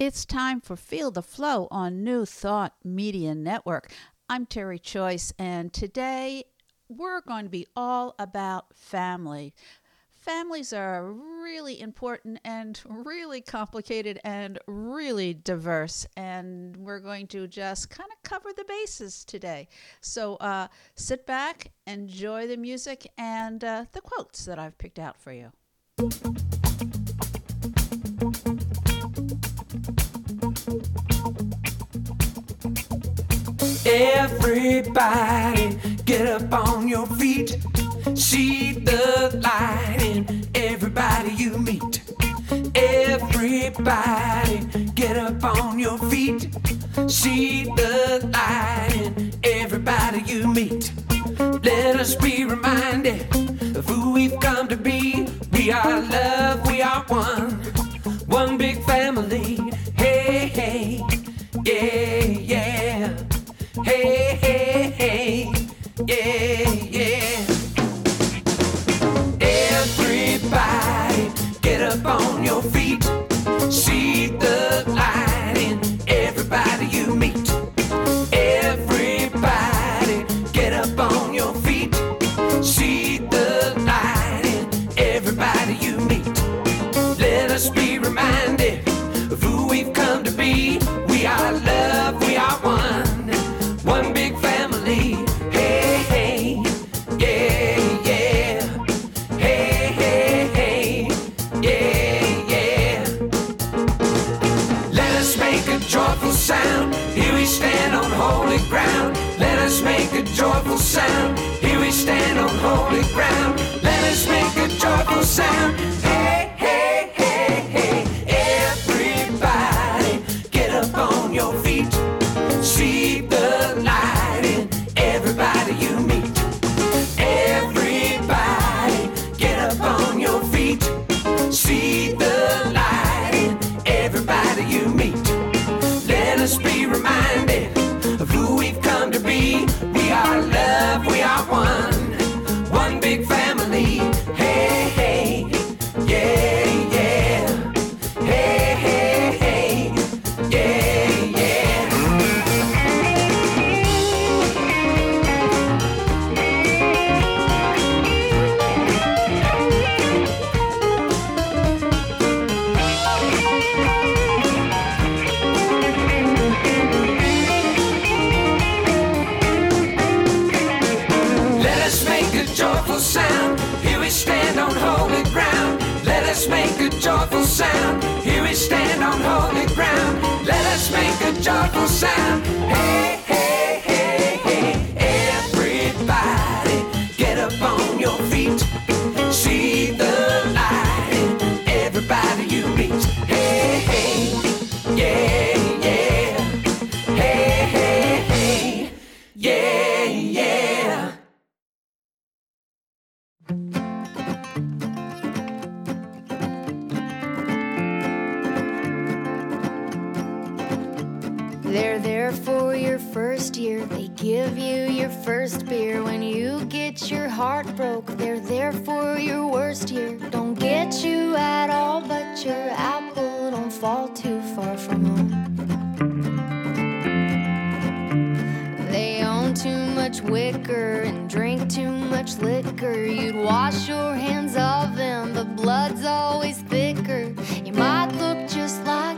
It's time for Feel the Flow on New Thought Media Network. I'm Terry Choice, and today we're going to be all about family. Families are really important and really complicated and really diverse, and we're going to just kind of cover the bases today. So uh, sit back, enjoy the music, and uh, the quotes that I've picked out for you. Everybody, get up on your feet, see the light in everybody you meet. Everybody, get up on your feet, see the light in everybody you meet. Let us be reminded of who we've come to be. We are love, we are one, one big family. joyful sound. much liquor you'd wash your hands of, and the blood's always thicker. You might look just like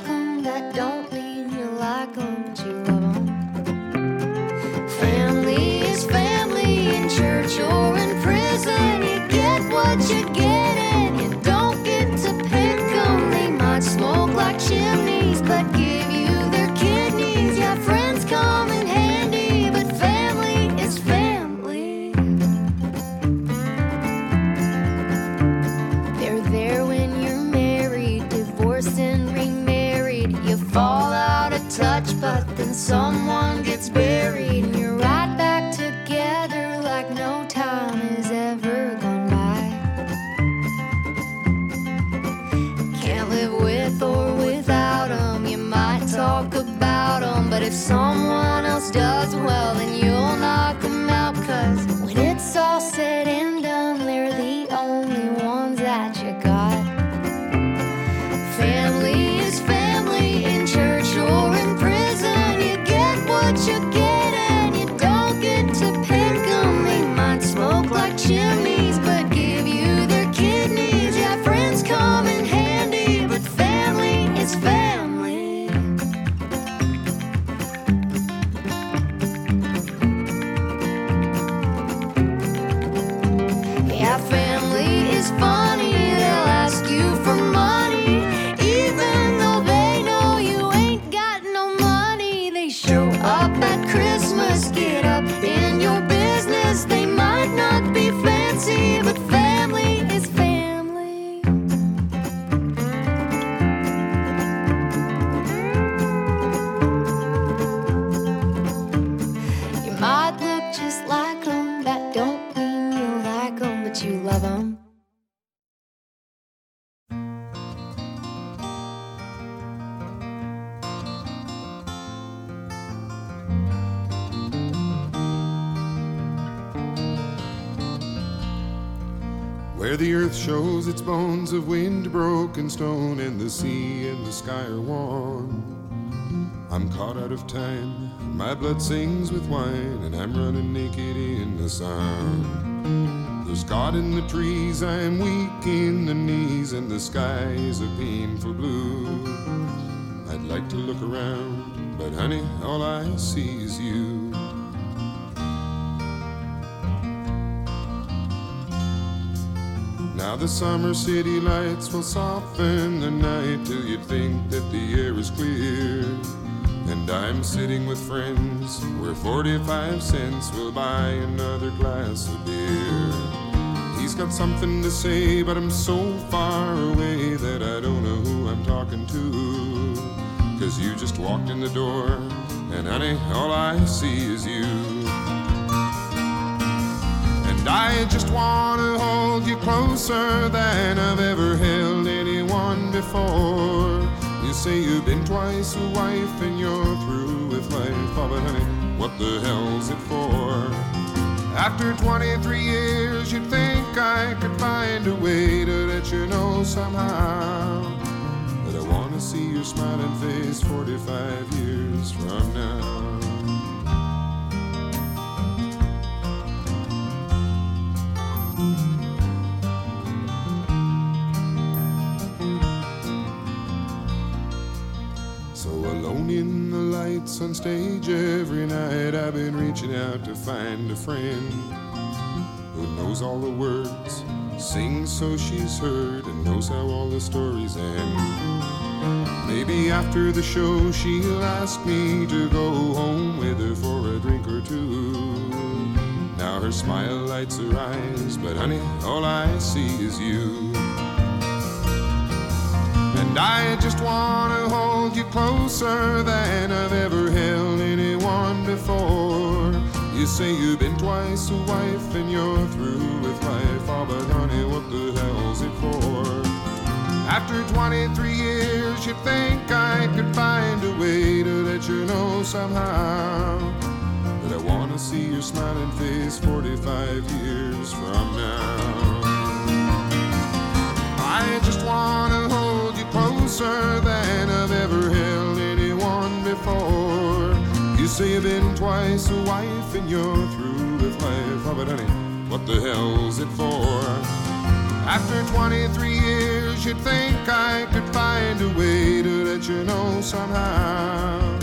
escape. Broken stone, and the sea and the sky are one. I'm caught out of time, my blood sings with wine, and I'm running naked in the sun. There's God in the trees, I'm weak in the knees, and the sky is a painful blue. I'd like to look around, but honey, all I see is you. The summer city lights will soften the night till you think that the air is clear. And I'm sitting with friends where 45 cents will buy another glass of beer. He's got something to say, but I'm so far away that I don't know who I'm talking to. Cause you just walked in the door, and honey, all I see is you. And I just wanna hold you closer than I've ever held anyone before. You say you've been twice a wife and you're through with life. Oh, but honey, what the hell's it for? After 23 years, you'd think I could find a way to let you know somehow that I wanna see your smiling face 45 years from now. Lights on stage every night, I've been reaching out to find a friend who knows all the words, sings so she's heard, and knows how all the stories end. Maybe after the show, she'll ask me to go home with her for a drink or two. Now her smile lights her eyes, but honey, all I see is you. And I just wanna hold you closer than I've ever held anyone before. You say you've been twice a wife and you're through with life. Oh, but honey, what the hell's it for? After 23 years, you'd think I could find a way to let you know somehow that I wanna see your smiling face 45 years from now. I just hold you closer than I've ever held anyone before. You say you've been twice a wife and you're through with life. Oh, but honey, what the hell's it for? After 23 years, you'd think I could find a way to let you know somehow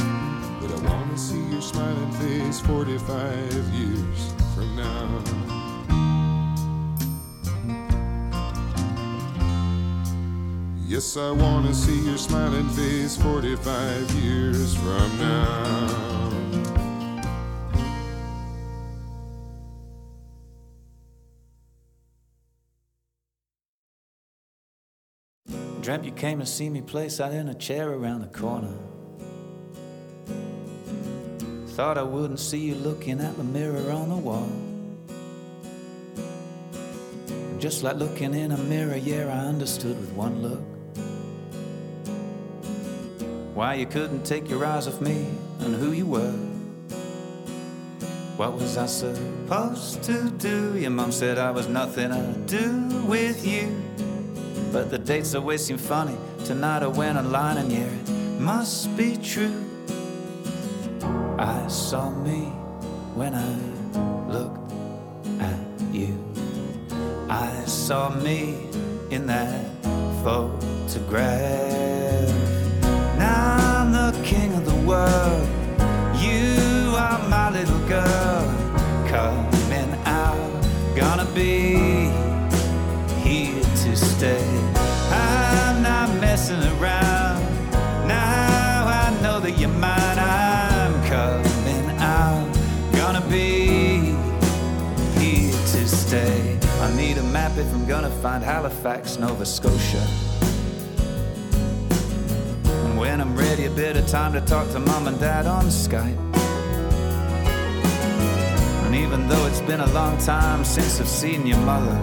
But I wanna see your smiling face 45 years from now. Yes, I wanna see your smiling face 45 years from now. Dreamt you came to see me place out in a chair around the corner. Thought I wouldn't see you looking at the mirror on the wall. Just like looking in a mirror, yeah, I understood with one look. Why you couldn't take your eyes off me and who you were. What was I supposed to do? Your mom said I was nothing to do with you. But the dates always seem funny. Tonight I went online and yeah, it must be true. I saw me when I looked at you. I saw me in that photograph. World. You are my little girl. Coming out, gonna be here to stay. I'm not messing around. Now I know that you're mine. I'm coming out, gonna be here to stay. I need a map if I'm gonna find Halifax, Nova Scotia. When I'm ready, a bit of time to talk to mom and dad on Skype. And even though it's been a long time since I've seen your mother,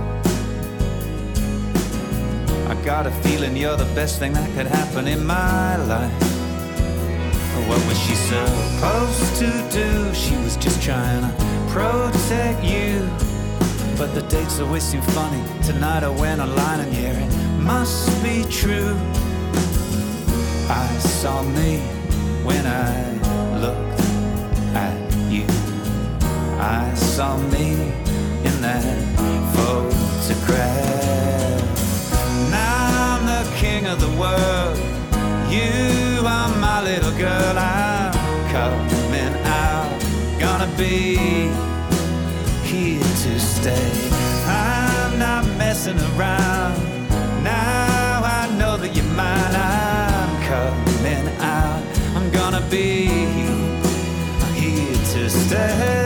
I got a feeling you're the best thing that could happen in my life. Oh, what was she supposed to do? She was just trying to protect you. but the dates always seem funny. Tonight I went online and yeah, it must be true. I saw me when I looked at you. I saw me in that photograph. Now I'm the king of the world. You are my little girl. I'm coming out. Gonna be here to stay. I'm not messing around. Be here to stay.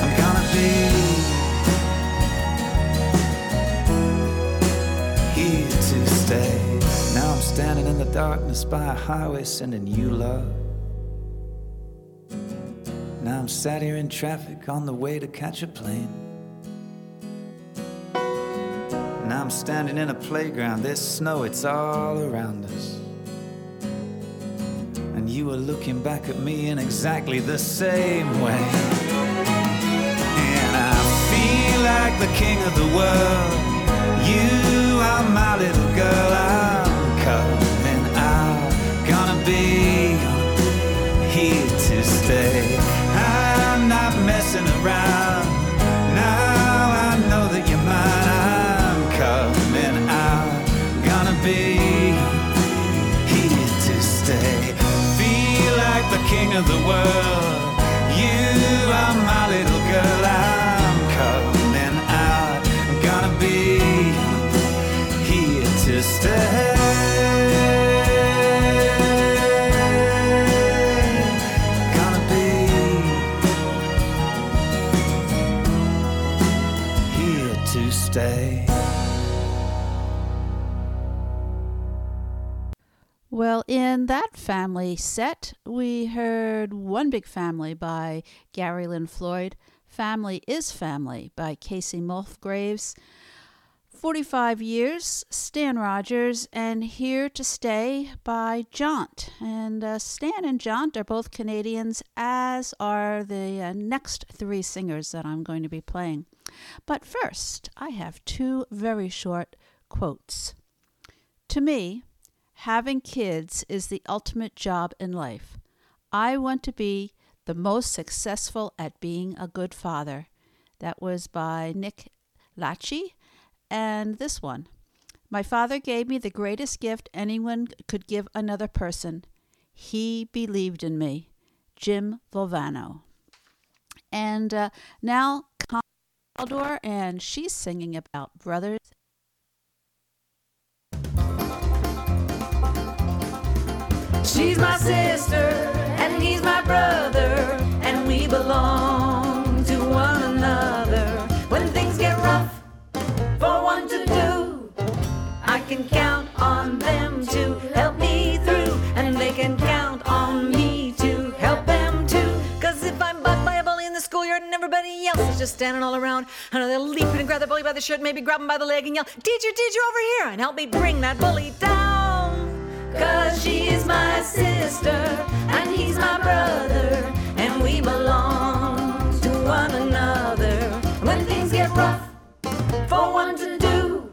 I'm gonna be here to stay. Now I'm standing in the darkness by a highway sending you love. Now I'm sat here in traffic on the way to catch a plane. Now I'm standing in a playground, there's snow, it's all around us. And you are looking back at me in exactly the same way. And I feel like the king of the world. You are my little girl, I'm coming out. Gonna be here to stay. I'm not messing around. King of the world. You are my little family set, we heard One Big Family by Gary Lynn Floyd, Family is Family by Kacey Musgraves, 45 Years, Stan Rogers, and Here to Stay by Jont. And uh, Stan and Jont are both Canadians, as are the uh, next three singers that I'm going to be playing. But first, I have two very short quotes. To me, having kids is the ultimate job in life. I want to be the most successful at being a good father. That was by Nick Lachey. And this one My father gave me the greatest gift anyone could give another person. He believed in me. Jim Valvano. And uh, now, Kaldor, and she's singing about brothers She's my sister, and he's my brother, and we belong to one another. When things get rough for one to do, I can count on them to help me through, and they can count on me to help them too. Cause if I'm bugged by a bully in the schoolyard and everybody else is just standing all around, I know they'll leap in and grab the bully by the shirt, maybe grab him by the leg and yell, Teacher, teacher, over here, and help me bring that bully down. Cause she's my sister and he's my brother, and we belong to one another. When things get rough for one to do,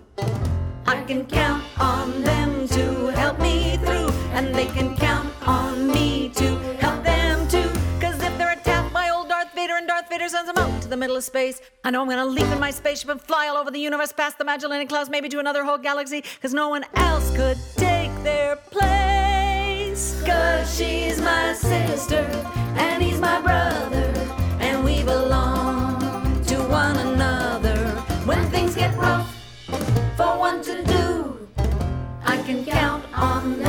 I can count on them to help me through, and they can count on me to help them too. Cause if they're attacked by old Darth Vader and Darth Vader sends them out to the middle of space, I know I'm gonna leap in my spaceship and fly all over the universe past the Magellanic Clouds, maybe to another whole galaxy, cause no one else could take their place. Cause she's my sister and he's my brother, and we belong to one another. When things get rough for one to do, I can count on them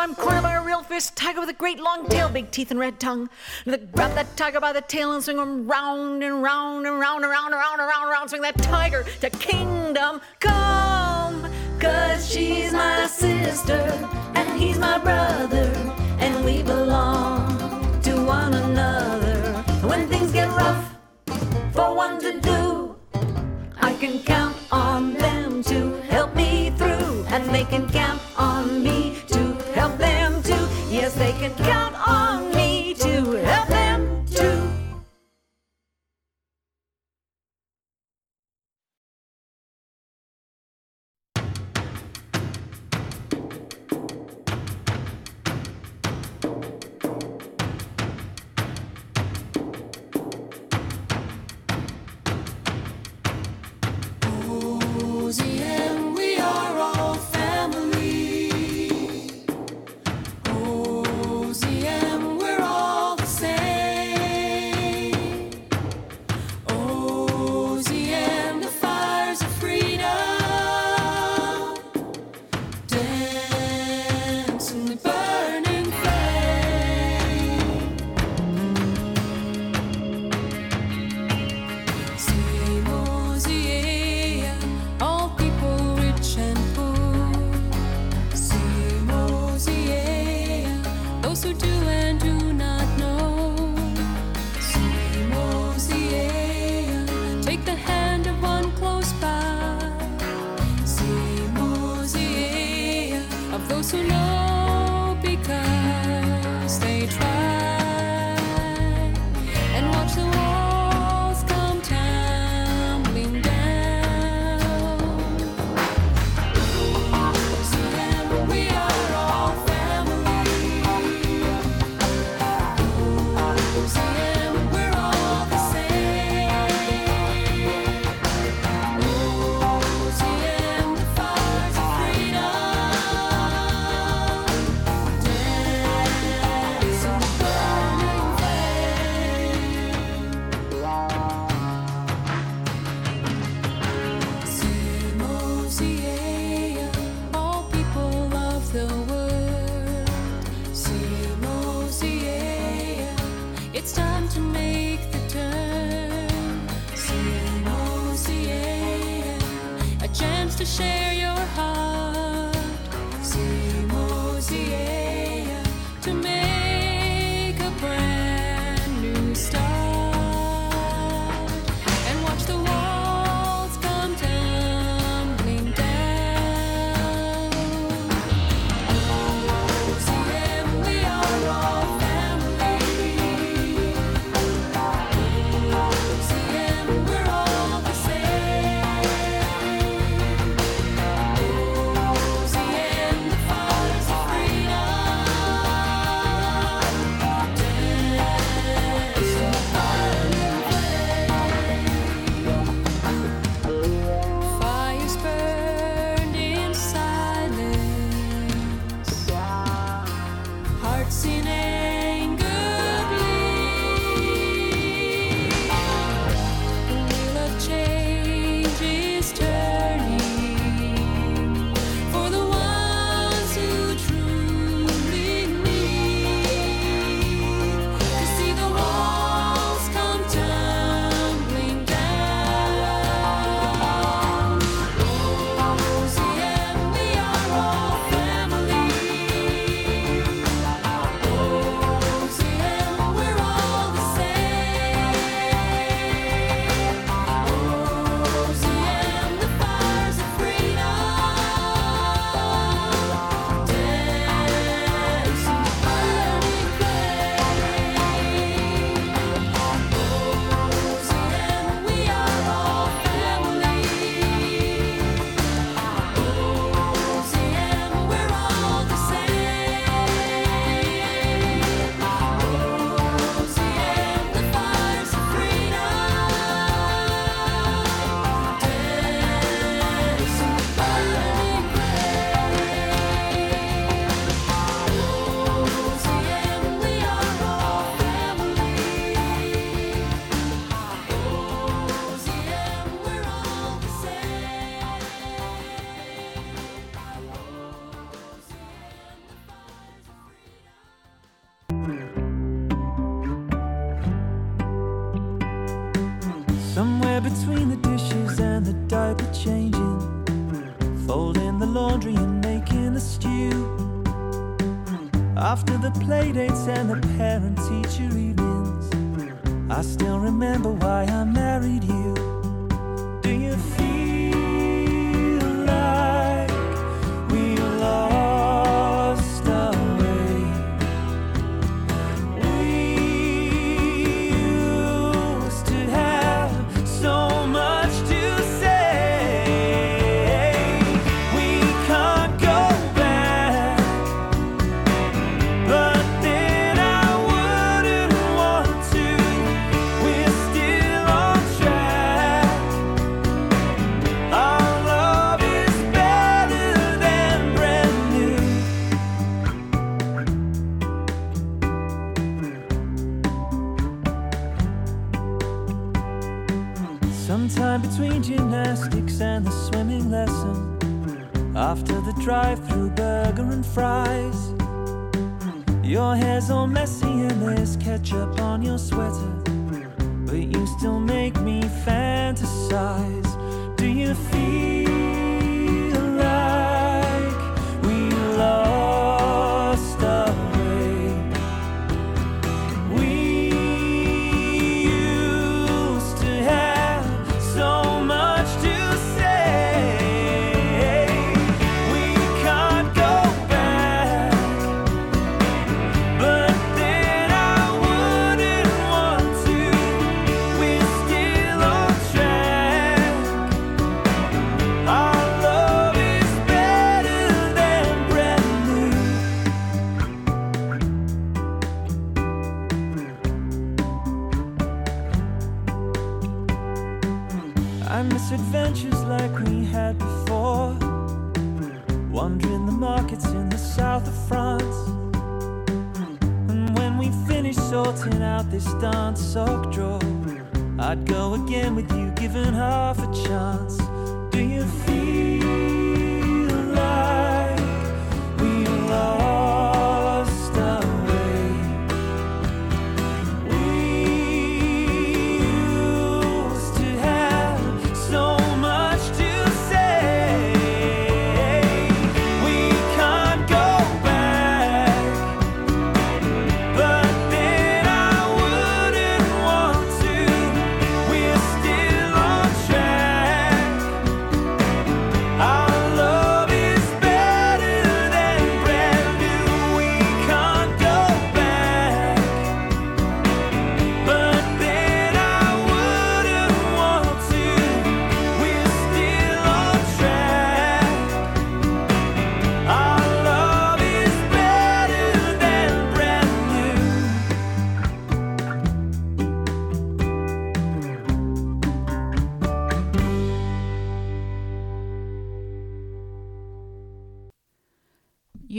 I'm cornered by a real fierce tiger with a great long tail, big teeth, and red tongue. And they grab that tiger by the tail and swing him round and round and round and round and round and round and round. Swing that tiger to kingdom come. Cause she's my sister and he's my brother, and we belong to one another. And when things get rough, for one to do, I can count on them to help me through, and they can count on me they can count on me to help them too. Louisiana.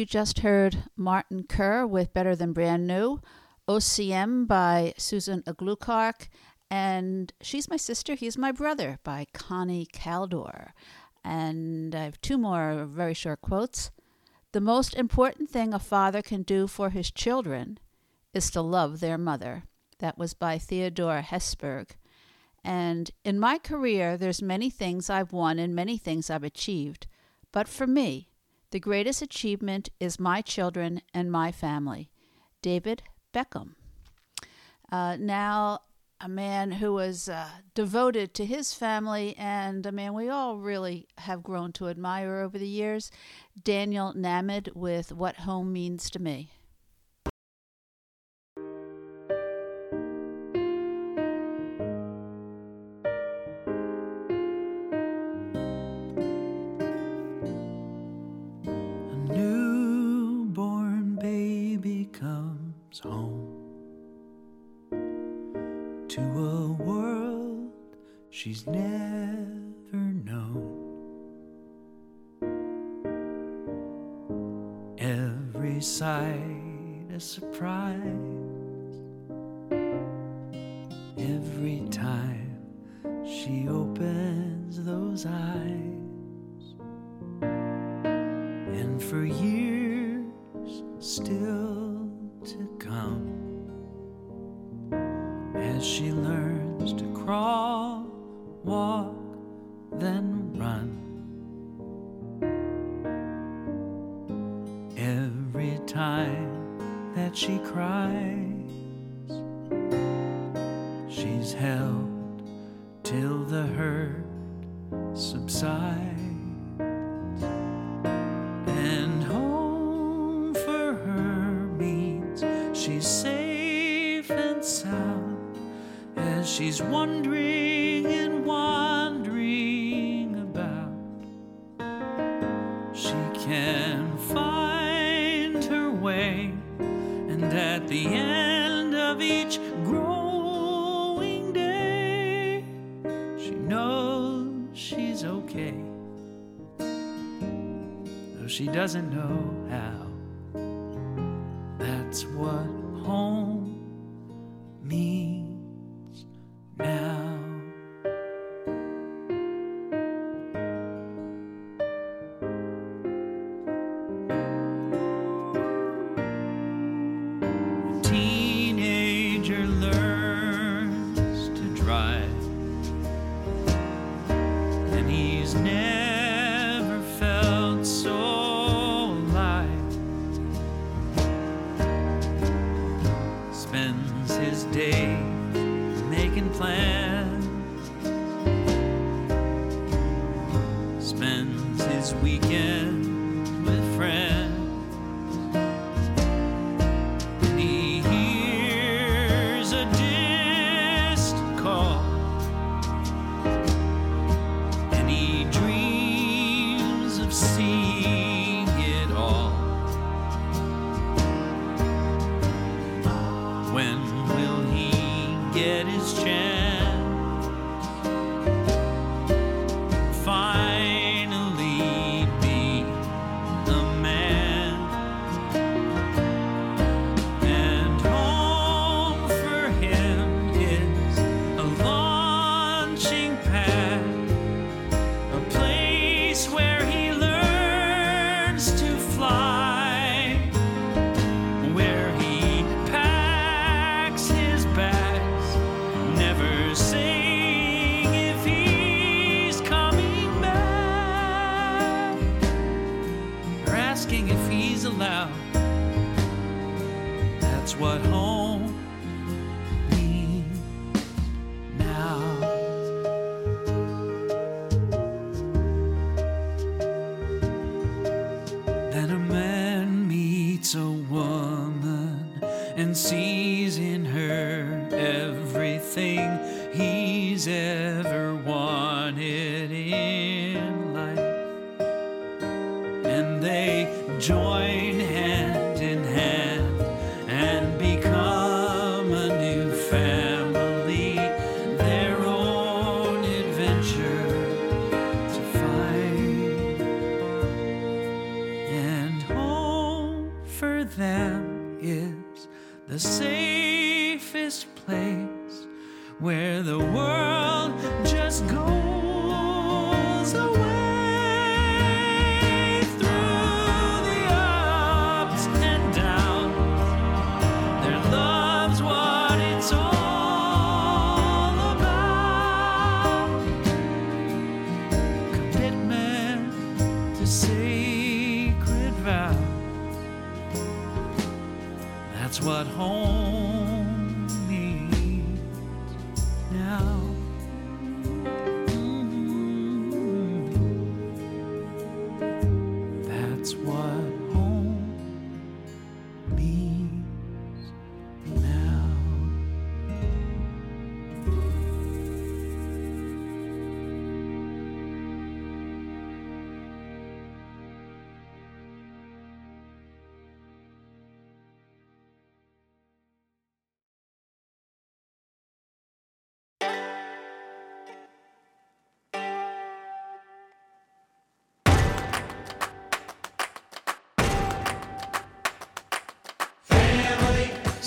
You just heard Martin Kerr with Better Than Brand New, O Siem by Susan Aglukark, and She's My Sister, He's My Brother by Connie Kaldor. And I have two more very short quotes. The most important thing a father can do for his children is to love their mother. That was by Theodore Hesburgh. And in my career, there's many things I've won and many things I've achieved. But for me, the greatest achievement is my children and my family. David Beckham. Uh, now, a man who was uh, devoted to his family and a man we all really have grown to admire over the years, Daniel Nahmod with What Home Means to Me. She's never known. Every sight a surprise. Every time she opens those eyes. And for years still to come, as she learns to crawl, walk, then run. Every time that she cries, she's held till the hurt subsides. And home for her means she's safe and sound as she's wondering doesn't know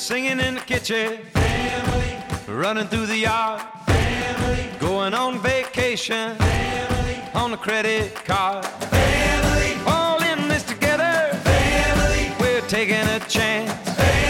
singing in the kitchen, family, running through the yard, family, going on vacation, family, on the credit card, family, all in this together, family, we're taking a chance, family.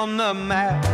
on the map.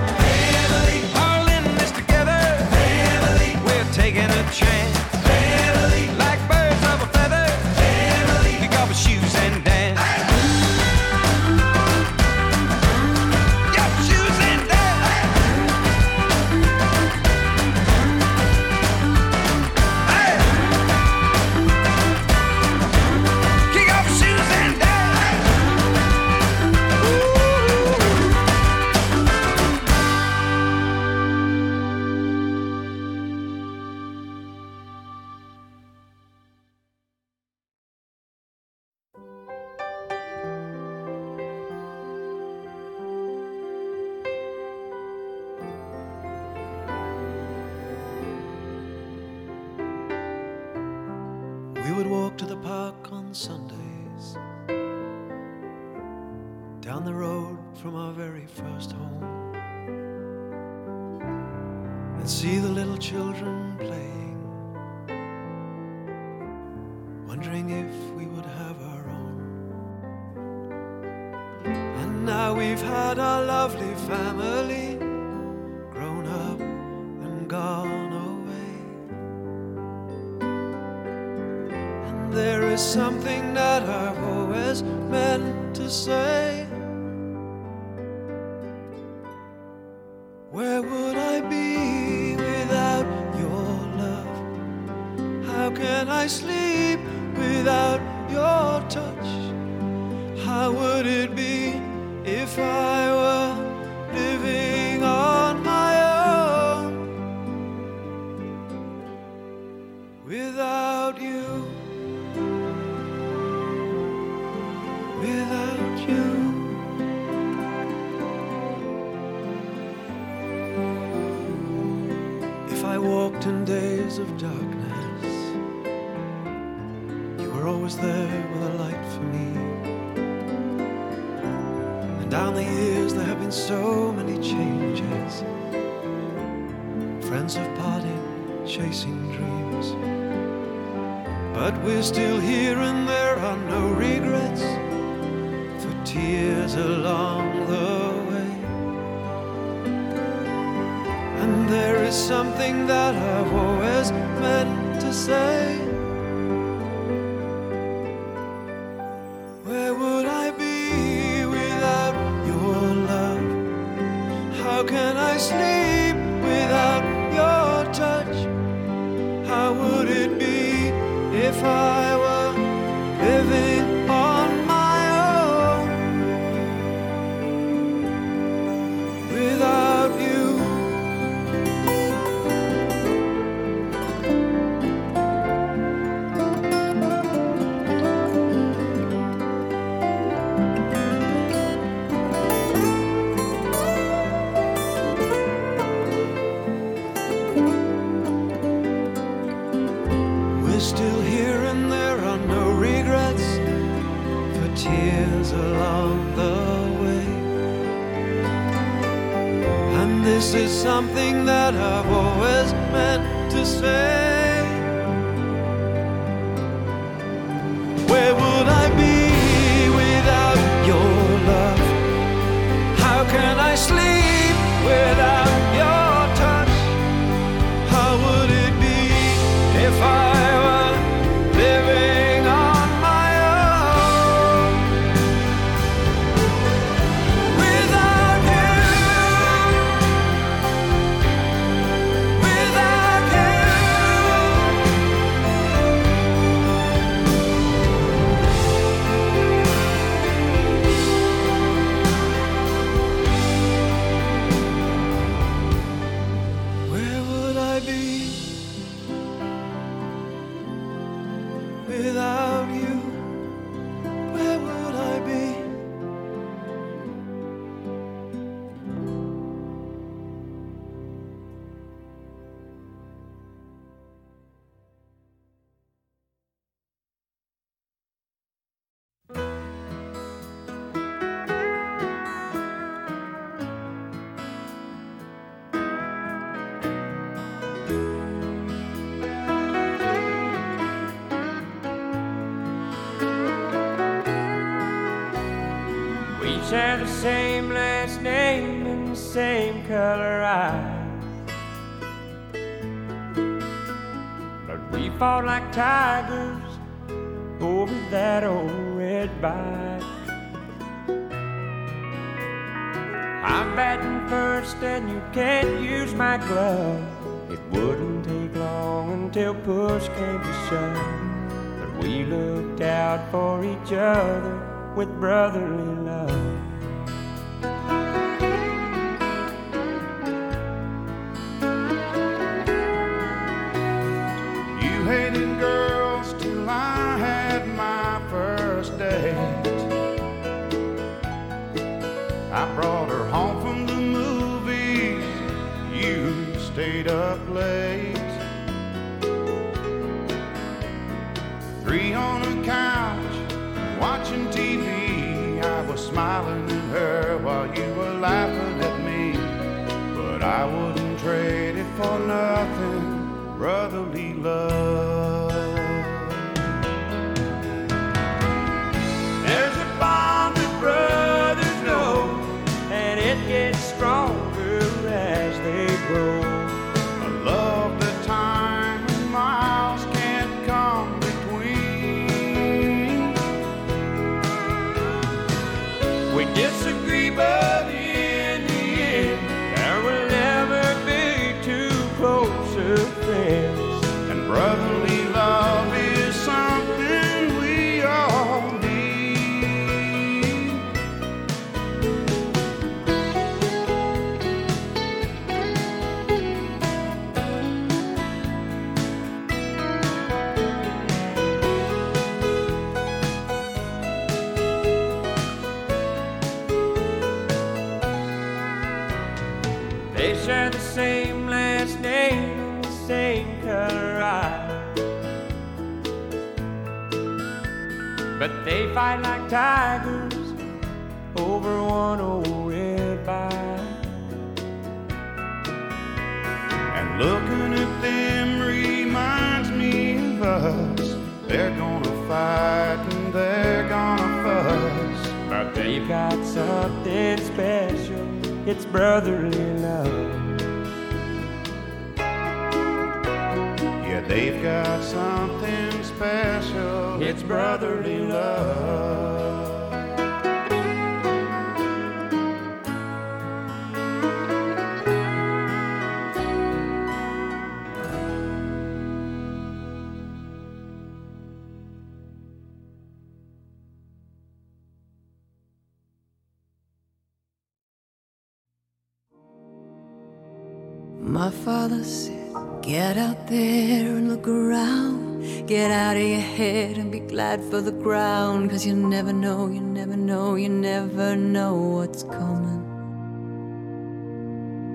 Gone away. And there is something that I've always meant to say. same color eyes. But we fought like tigers over that old red bike. I'm batting first, and you can't use my glove. It wouldn't take long until push came to shove. But we looked out for each other with brotherly love. Brotherly love. Fight like tigers over one old red bike. And looking at them reminds me of us. They're gonna fight and they're gonna fuss. But they've got something special. It's brotherly love. Yeah, they've got something special. It's brotherly love. My father said, Get out there and look around. Get out of your head and be glad for the ground. Cause you never know, you never know, you never know what's coming.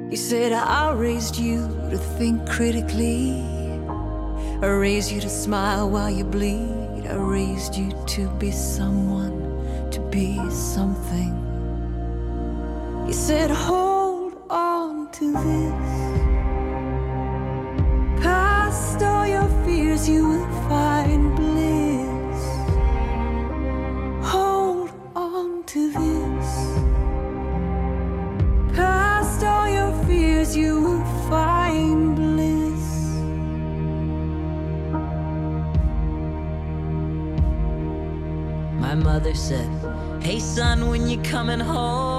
He said, I raised you to think critically. I raised you to smile while you bleed. I raised you to be someone, to be something. He said, Hold on to this. Past all your fears, you will find bliss. Hold on to this. Past all your fears, you will find bliss. My mother said, Hey son, when you're coming home?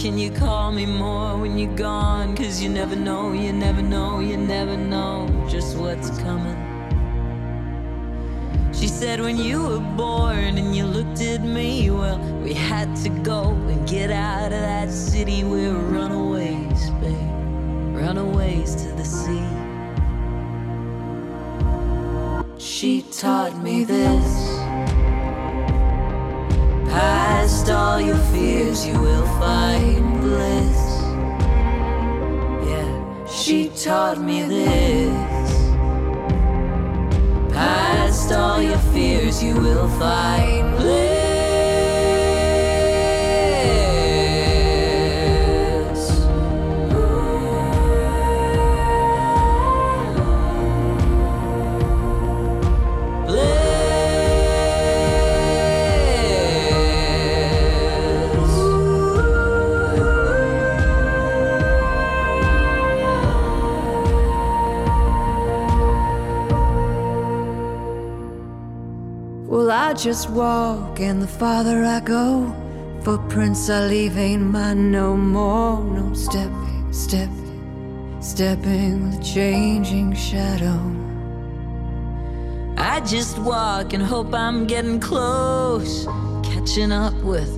Can you call me more when you're gone? Cause you never know, you never know, you never know just what's coming. She said, When you were born and you looked at me, well, we had to go and get out of that city. We're runaways, babe. Runaways to the sea. She taught me this. Past all your fears, you will find bliss. Yeah, she taught me this. Past all your fears, you will find bliss. I just walk, and the farther I go, footprints leave ain't mine no more. No stepping, stepping, stepping with changing shadow. I just walk and hope I'm getting close, catching up with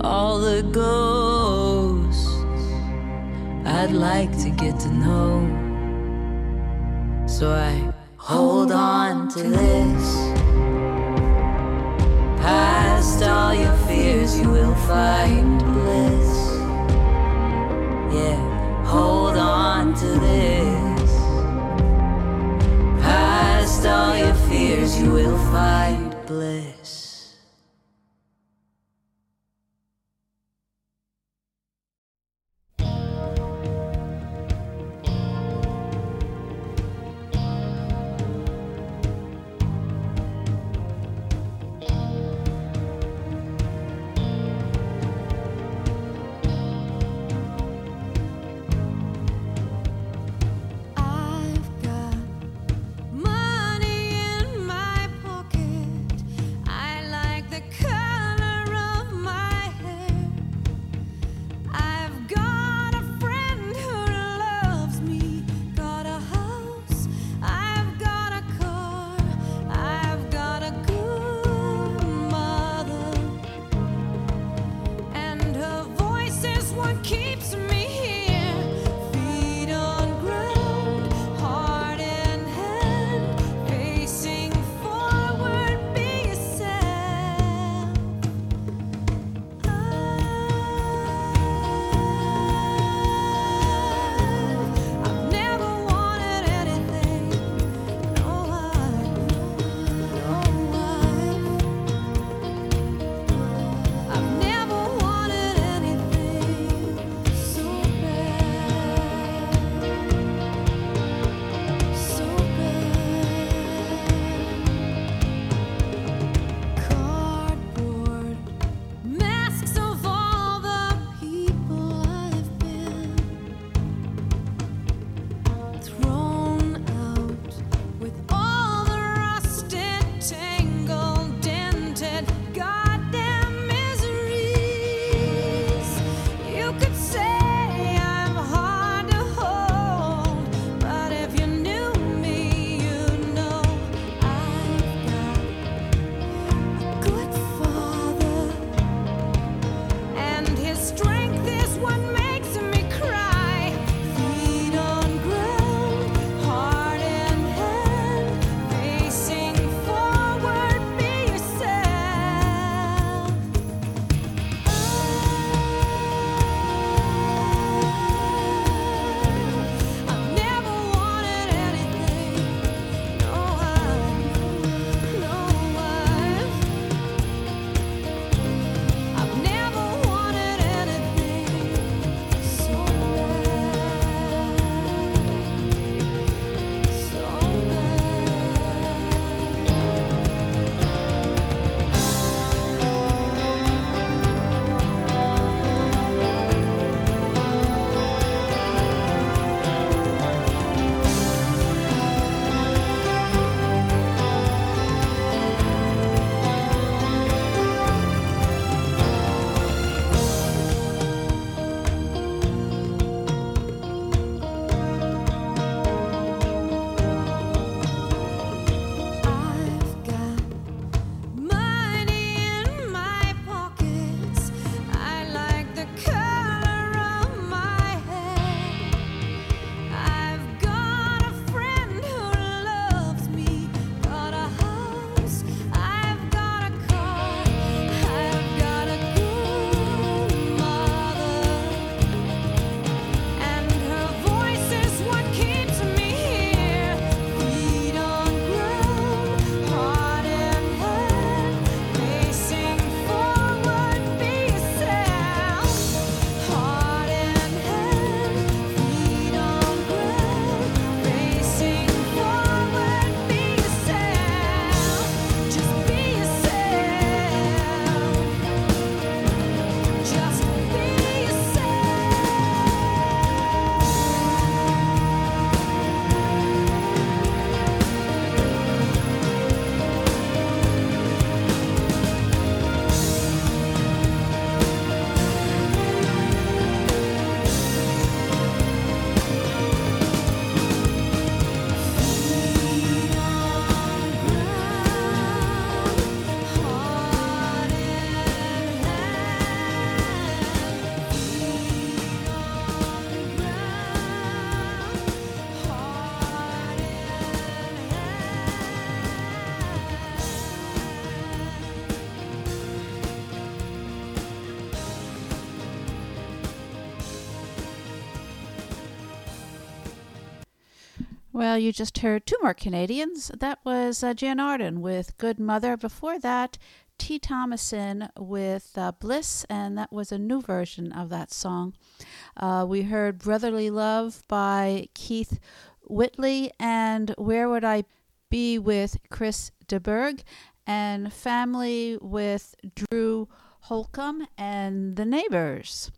all the ghosts I'd like to get to know. So I hold on to this. Past all your fears, you will find bliss. Yeah, hold on to this. Past all your fears. you will find bliss. Well, you just heard two more Canadians. That was uh, Jann Arden with Good Mother. Before that, T. Thomason with uh, Bliss, and that was a new version of that song. Uh, we heard Brotherly Love by Keith Whitley, and Where Would I Be with Chris de Burgh, and Family with Drew Holcomb and The Neighbors.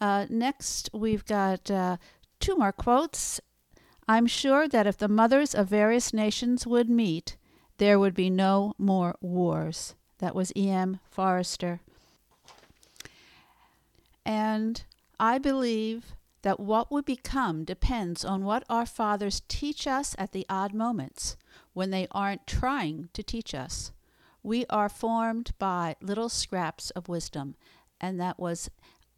Uh, next, we've got uh, two more quotes. I'm sure that if the mothers of various nations would meet, there would be no more wars. That was E.M. Forster. And I believe that what we become depends on what our fathers teach us at the odd moments when they aren't trying to teach us. We are formed by little scraps of wisdom, and that was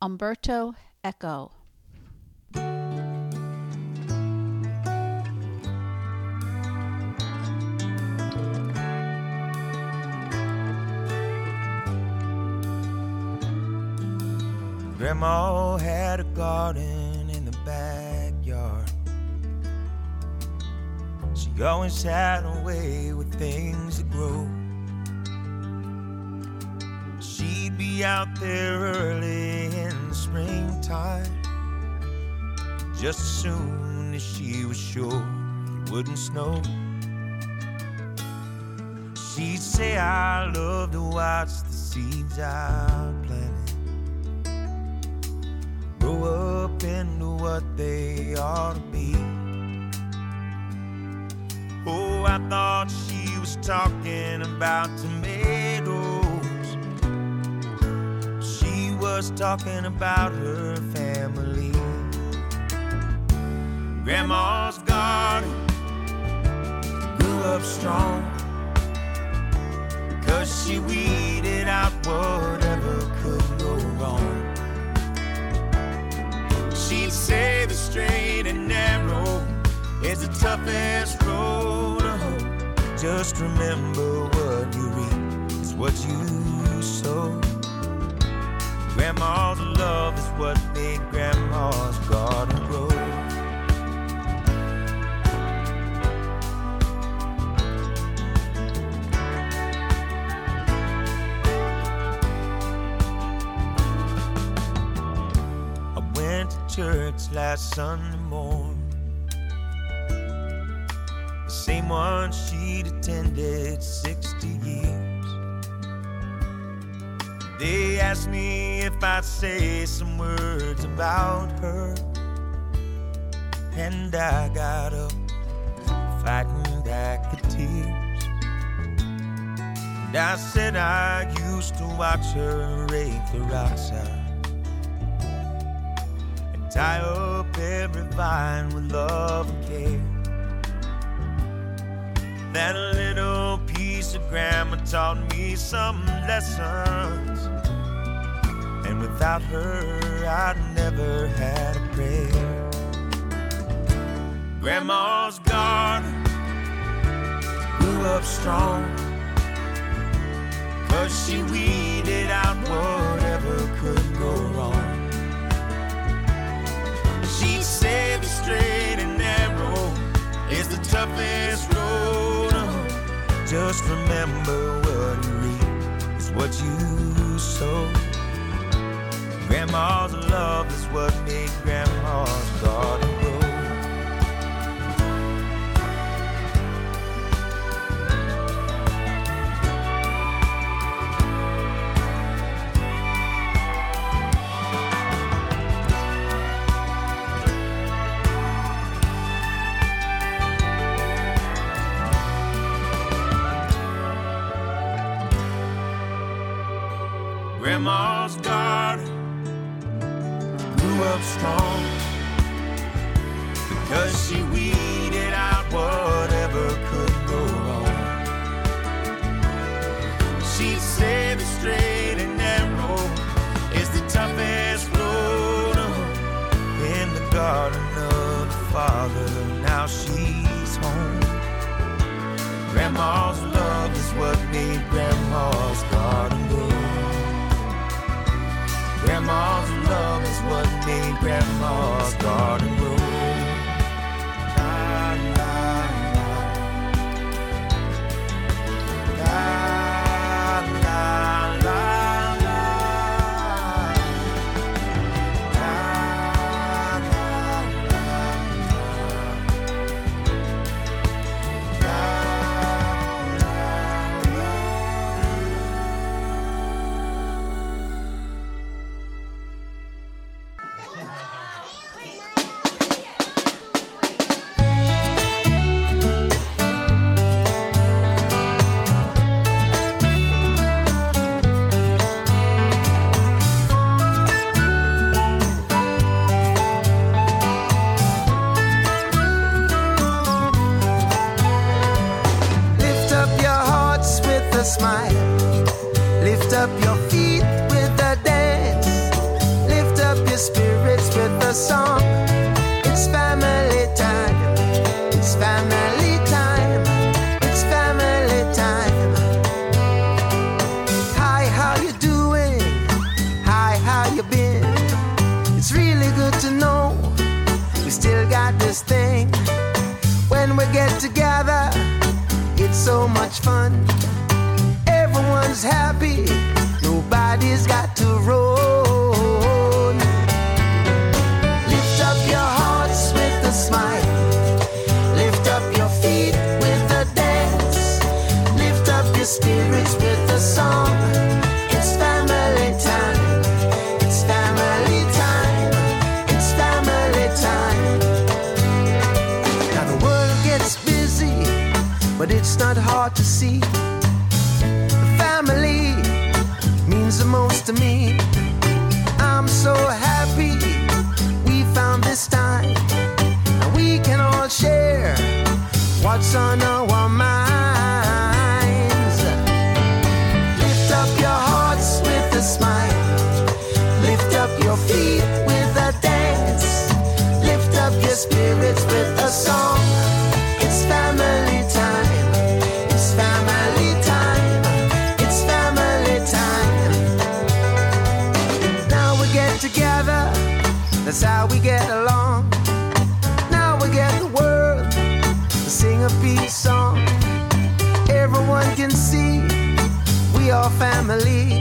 Umberto Eco. Grandma had a garden in the backyard. She always had a way with things that grow. She'd be out there early in the springtime. Just as soon as she was sure it wouldn't snow. She'd say, I love to watch the seeds I planted grow up into what they ought to be. Oh, I thought she was talking about tomatoes. She was talking about her family. Grandma's garden grew up strong. Cause she weeded out whatever the toughest road to hoe. Just remember what you reap is what you sow. Grandma's love is what made Grandma's garden grow. I went to church last Sunday morning. Same one she'd attended 60 years. They asked me if I'd say some words about her. And I got up, fighting back the tears. And I said I used to watch her rake the rocks out and tie up every vine with love and care. That little piece of grandma taught me some lessons. And without her, I'd never had a prayer. Grandma's garden grew up strong. Cause she weeded out whatever could go wrong. She said the straight and narrow is the toughest. Just remember what you reap is what you sow. Grandma's love is what made Grandma's Grandma's garden grew up strong because she weeded out whatever could go wrong. She'd say the straight and narrow is the toughest road hoe. in the garden of the Father. Now she's home. Grandma's love is what made Grandma's made Grandma's garden smile. Lift up your feet with a dance. Lift up your spirits with a song. It's family time. It's family time. It's family time. Hi, how you doing? Hi, how you been? It's really good to know we still got this thing. When we get together, it's so much fun. Happy, nobody's got to roll. Lift up your hearts with a smile. Lift up your feet with a dance. Lift up your spirits with a song. It's family time. It's family time. It's family time. Now the world gets busy, but it's not hard to see. To me. I'm so happy we found this time. We can all share what's on our family.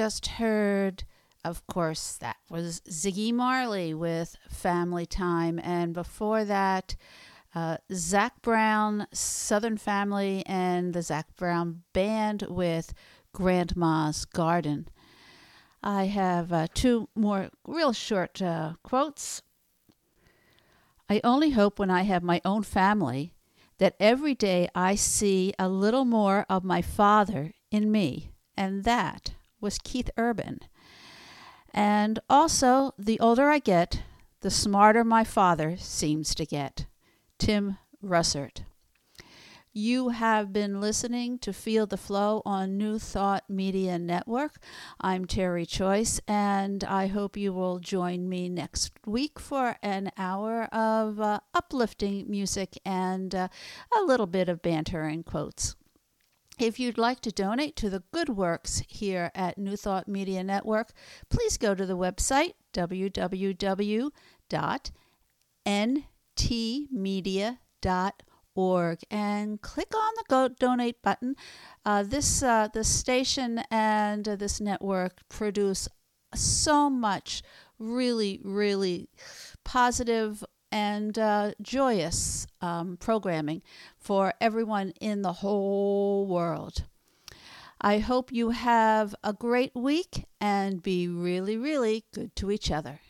Just heard, of course, that was Ziggy Marley with Family Time. And before that, uh, Zac Brown, Southern Family, and the Zac Brown Band with Grandma's Garden. I have uh, two more real short uh, quotes. I only hope when I have my own family that every day I see a little more of my father in me, and that was Keith Urban. And also, the older I get, the smarter my father seems to get. Tim Russert. You have been listening to Feel the Flow on New Thought Media Network. I'm Terry Choice, and I hope you will join me next week for an hour of uh, uplifting music and uh, a little bit of banter and quotes. If you'd like to donate to the good works here at New Thought Media Network, please go to the website www.nwtn ntmedia.org and click on the go donate button. Uh, this uh, this station and uh, this network produce so much really really positive and uh, joyous um, programming for everyone in the whole world. I hope you have a great week and be really, really good to each other.